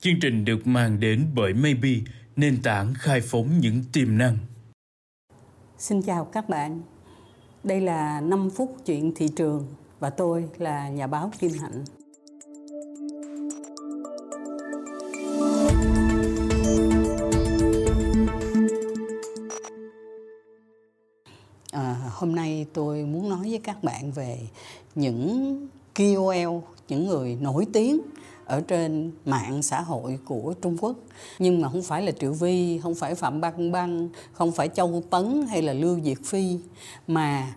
Chương trình được mang đến bởi Maybe, nền tảng khai phóng những tiềm năng. Xin chào các bạn. Đây là 5 phút chuyện thị trường và tôi là nhà báo Kim Hạnh. À, hôm nay tôi muốn nói với các bạn về những KOL, những người nổi tiếng ở trên mạng xã hội của Trung Quốc. Nhưng mà không phải là Triệu Vi, không phải Phạm Băng Băng, không phải Châu Tấn hay là Lưu Diệt Phi mà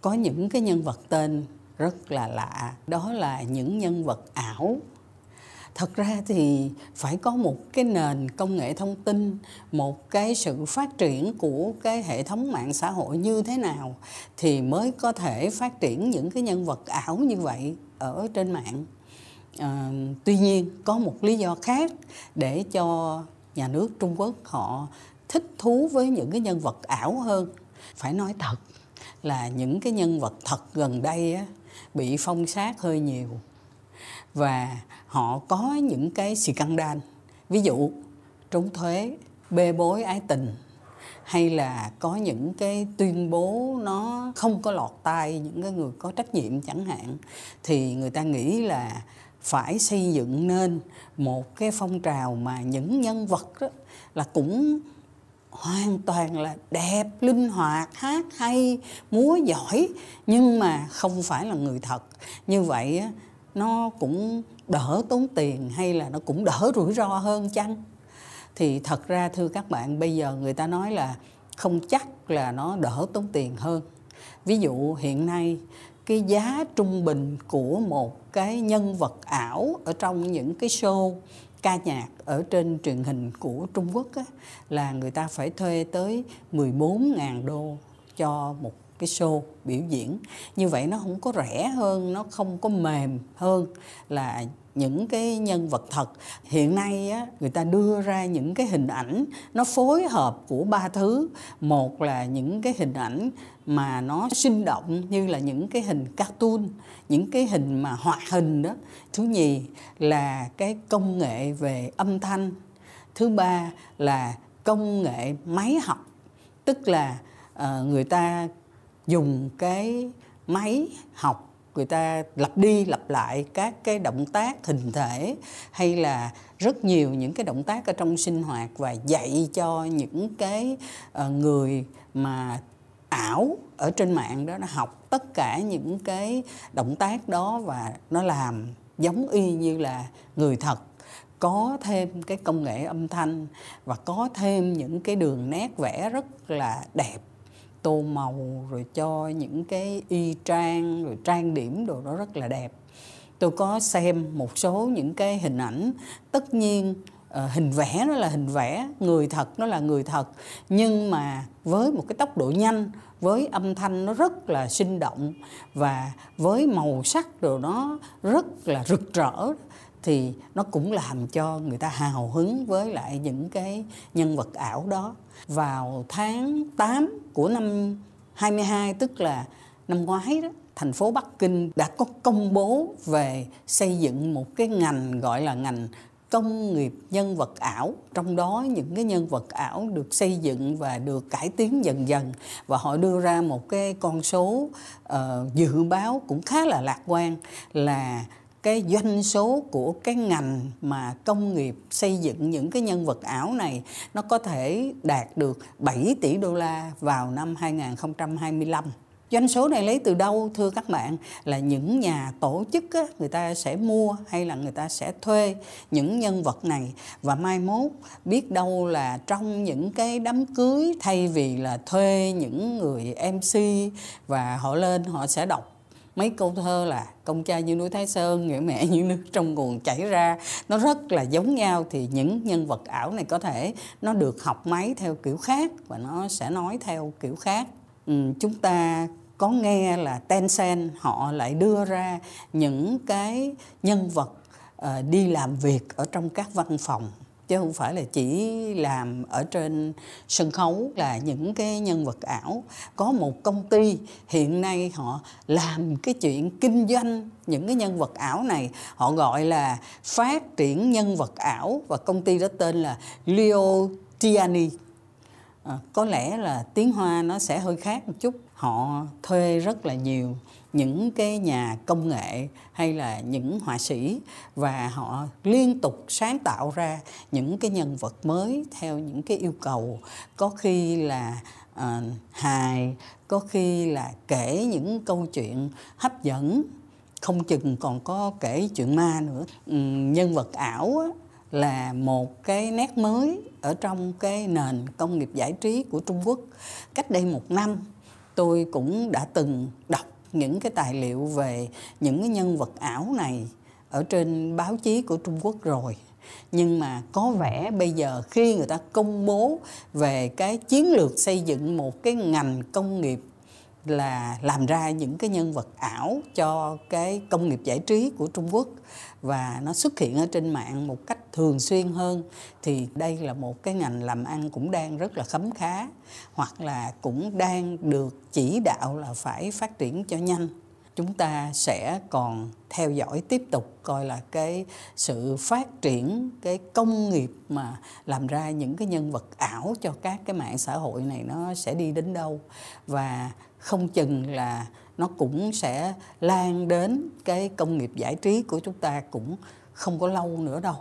có những cái nhân vật tên rất là lạ. Đó là những nhân vật ảo. Thật ra thì phải có một cái nền công nghệ thông tin một cái sự phát triển của cái hệ thống mạng xã hội như thế nào thì mới có thể phát triển những cái nhân vật ảo như vậy ở trên mạng à, tuy nhiên có một lý do khác để cho nhà nước trung quốc họ thích thú với những cái nhân vật ảo hơn. Phải nói thật là những cái nhân vật thật gần đây á, bị phong sát hơi nhiều và họ có những cái scandal ví dụ trốn thuế bê bối ái tình hay là có những cái tuyên bố nó không có lọt tai những cái người có trách nhiệm chẳng hạn thì người ta nghĩ là phải xây dựng nên một cái phong trào mà những nhân vật đó là cũng hoàn toàn là đẹp, linh hoạt, hát hay, múa giỏi, nhưng mà không phải là người thật. Như vậy nó cũng đỡ tốn tiền hay là nó cũng đỡ rủi ro hơn chăng? Thì thật ra, thưa các bạn, bây giờ người ta nói là không chắc là nó đỡ tốn tiền hơn. Ví dụ hiện nay cái giá trung bình của một cái nhân vật ảo ở trong những cái show ca nhạc ở trên truyền hình của Trung Quốc á, là người ta phải thuê tới 14.000 đô cho một cái show biểu diễn. Như vậy nó không có rẻ hơn nó không có mềm hơn là những cái nhân vật thật. Hiện nay á, người ta đưa ra những cái hình ảnh nó phối hợp của ba thứ. Một là những cái hình ảnh mà nó sinh động như là những cái hình cartoon những cái hình mà hoạt hình đó. Thứ nhì là cái công nghệ về âm thanh. Thứ ba là công nghệ máy học. Tức là uh, người ta dùng cái máy học người ta lặp đi lặp lại các cái động tác hình thể hay là rất nhiều những cái động tác ở trong sinh hoạt và dạy cho những cái ờ, người mà ảo ở trên mạng đó, nó học tất cả những cái động tác đó và nó làm giống y như là người thật. Có thêm cái công nghệ âm thanh và có thêm những cái đường nét vẽ rất là đẹp tô màu rồi cho những cái y trang rồi trang điểm đồ đó rất là đẹp. Tôi có xem một số những cái hình ảnh tất nhiên uh, hình vẽ nó là hình vẽ người thật nó là người thật nhưng mà với một cái tốc độ nhanh với âm thanh nó rất là sinh động và với màu sắc đồ nó rất là rực rỡ thì nó cũng làm cho người ta hào hứng với lại những cái nhân vật ảo đó. Vào tháng 8 của năm 22 tức là năm ngoái đó, thành phố Bắc Kinh đã có công bố về xây dựng một cái ngành gọi là ngành công nghiệp nhân vật ảo trong đó những cái nhân vật ảo được xây dựng và được cải tiến dần dần và họ đưa ra một cái con số uh, dự báo cũng khá là lạc quan là cái doanh số của cái ngành mà công nghiệp xây dựng những cái nhân vật ảo này nó có thể đạt được 7 tỷ đô la vào năm 2025. Doanh số này lấy từ đâu thưa các bạn là những nhà tổ chức á, người ta sẽ mua hay là người ta sẽ thuê những nhân vật này và mai mốt biết đâu là trong những cái đám cưới thay vì là thuê những người MC và họ lên họ sẽ đọc mấy câu thơ là công cha như núi Thái Sơn, nghĩa mẹ như nước trong nguồn chảy ra nó rất là giống nhau thì những nhân vật ảo này có thể nó được học máy theo kiểu khác và nó sẽ nói theo kiểu khác. Ừ, chúng ta có nghe là Tencent họ lại đưa ra những cái nhân vật uh, đi làm việc ở trong các văn phòng chứ không phải là chỉ làm ở trên sân khấu là những cái nhân vật ảo. Có một công ty hiện nay họ làm cái chuyện kinh doanh những cái nhân vật ảo này. Họ gọi là phát triển nhân vật ảo và công ty đó tên là Leo Tiani. À, có lẽ là tiếng hoa nó sẽ hơi khác một chút họ thuê rất là nhiều những cái nhà công nghệ hay là những họa sĩ và họ liên tục sáng tạo ra những cái nhân vật mới theo những cái yêu cầu. Có khi là uh, hài có khi là kể những câu chuyện hấp dẫn không chừng còn có kể chuyện ma nữa. Uhm, nhân vật ảo á, là một cái nét mới ở trong cái nền công nghiệp giải trí của Trung Quốc cách đây một năm tôi cũng đã từng đọc những cái tài liệu về những cái nhân vật ảo này ở trên báo chí của Trung Quốc rồi. Nhưng mà có vẻ bây giờ khi người ta công bố về cái chiến lược xây dựng một cái ngành công nghiệp là làm ra những cái nhân vật ảo cho cái công nghiệp giải trí của Trung Quốc. Và nó xuất hiện ở trên mạng một cách thường xuyên hơn. Thì đây là một cái ngành làm ăn cũng đang rất là khấm khá. Hoặc là cũng đang được chỉ đạo là phải phát triển cho nhanh chúng ta sẽ còn theo dõi tiếp tục coi là cái sự phát triển, cái công nghiệp mà làm ra những cái nhân vật ảo cho các cái mạng xã hội này nó sẽ đi đến đâu. Và không chừng là nó cũng sẽ lan đến cái công nghiệp giải trí của chúng ta cũng không có lâu nữa đâu.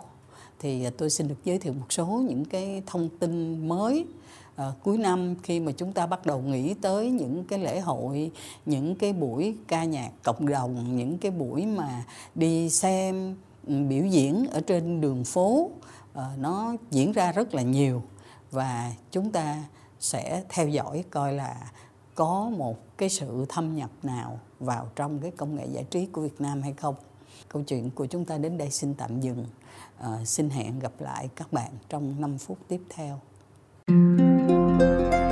Thì à, tôi xin được giới thiệu một số những cái thông tin mới à, cuối năm khi mà chúng ta bắt đầu nghĩ tới những cái lễ hội những cái buổi ca nhạc cộng đồng những cái buổi mà đi xem ừ, biểu diễn ở trên đường phố à, nó diễn ra rất là nhiều và chúng ta sẽ theo dõi coi là có một cái sự thâm nhập nào vào trong cái công nghệ giải trí của Việt Nam hay không. Câu chuyện của chúng ta đến đây xin tạm dừng. À, xin hẹn gặp lại các bạn trong 5 phút tiếp theo. Música